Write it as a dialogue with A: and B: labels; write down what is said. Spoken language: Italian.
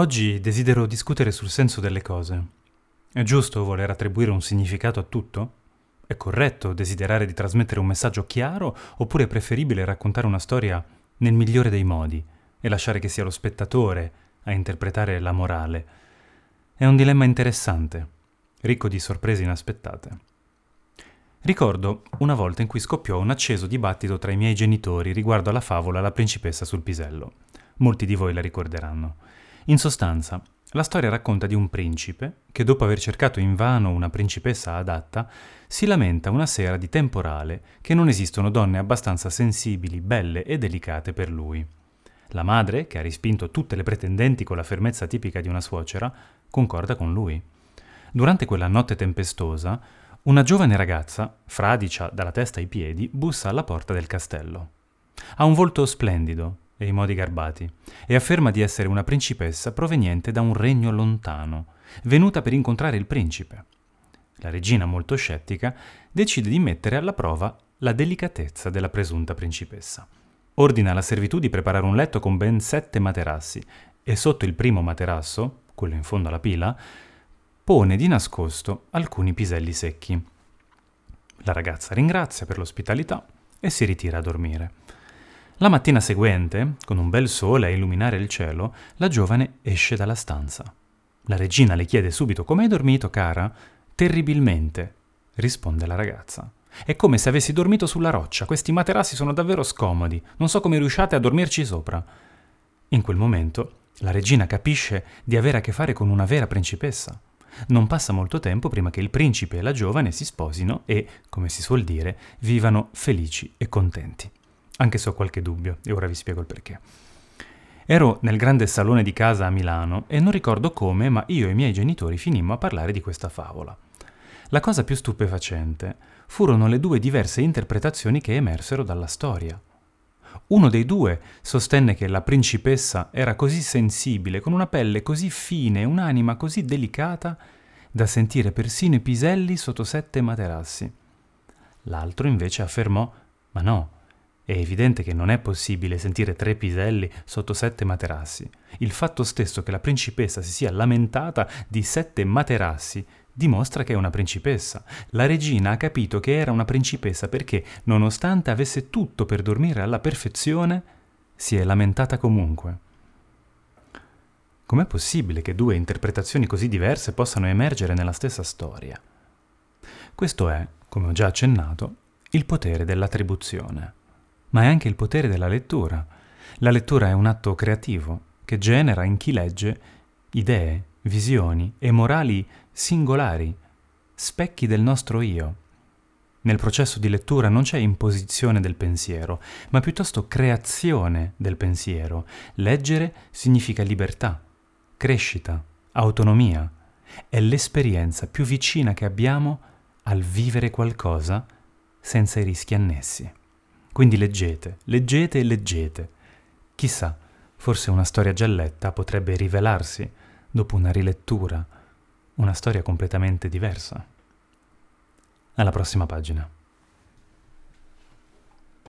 A: Oggi desidero discutere sul senso delle cose. È giusto voler attribuire un significato a tutto? È corretto desiderare di trasmettere un messaggio chiaro oppure è preferibile raccontare una storia nel migliore dei modi e lasciare che sia lo spettatore a interpretare la morale? È un dilemma interessante, ricco di sorprese inaspettate. Ricordo una volta in cui scoppiò un acceso dibattito tra i miei genitori riguardo alla favola La principessa sul pisello. Molti di voi la ricorderanno. In sostanza, la storia racconta di un principe che, dopo aver cercato invano una principessa adatta, si lamenta una sera di temporale che non esistono donne abbastanza sensibili, belle e delicate per lui. La madre, che ha rispinto tutte le pretendenti con la fermezza tipica di una suocera, concorda con lui. Durante quella notte tempestosa, una giovane ragazza, fradicia dalla testa ai piedi, bussa alla porta del castello. Ha un volto splendido, e i modi garbati, e afferma di essere una principessa proveniente da un regno lontano, venuta per incontrare il principe. La regina, molto scettica, decide di mettere alla prova la delicatezza della presunta principessa. Ordina alla servitù di preparare un letto con ben sette materassi e sotto il primo materasso, quello in fondo alla pila, pone di nascosto alcuni piselli secchi. La ragazza ringrazia per l'ospitalità e si ritira a dormire. La mattina seguente, con un bel sole a illuminare il cielo, la giovane esce dalla stanza. La regina le chiede subito come hai dormito, cara? Terribilmente, risponde la ragazza. È come se avessi dormito sulla roccia, questi materassi sono davvero scomodi, non so come riusciate a dormirci sopra. In quel momento la regina capisce di avere a che fare con una vera principessa. Non passa molto tempo prima che il principe e la giovane si sposino e, come si suol dire, vivano felici e contenti anche se ho qualche dubbio, e ora vi spiego il perché. Ero nel grande salone di casa a Milano e non ricordo come, ma io e i miei genitori finimmo a parlare di questa favola. La cosa più stupefacente furono le due diverse interpretazioni che emersero dalla storia. Uno dei due sostenne che la principessa era così sensibile, con una pelle così fine e un'anima così delicata, da sentire persino i piselli sotto sette materassi. L'altro invece affermò: Ma no, è evidente che non è possibile sentire tre piselli sotto sette materassi. Il fatto stesso che la principessa si sia lamentata di sette materassi dimostra che è una principessa. La regina ha capito che era una principessa perché, nonostante avesse tutto per dormire alla perfezione, si è lamentata comunque. Com'è possibile che due interpretazioni così diverse possano emergere nella stessa storia? Questo è, come ho già accennato, il potere dell'attribuzione ma è anche il potere della lettura. La lettura è un atto creativo che genera in chi legge idee, visioni e morali singolari, specchi del nostro io. Nel processo di lettura non c'è imposizione del pensiero, ma piuttosto creazione del pensiero. Leggere significa libertà, crescita, autonomia. È l'esperienza più vicina che abbiamo al vivere qualcosa senza i rischi annessi. Quindi leggete, leggete e leggete. Chissà, forse una storia già letta potrebbe rivelarsi, dopo una rilettura, una storia completamente diversa. Alla prossima pagina.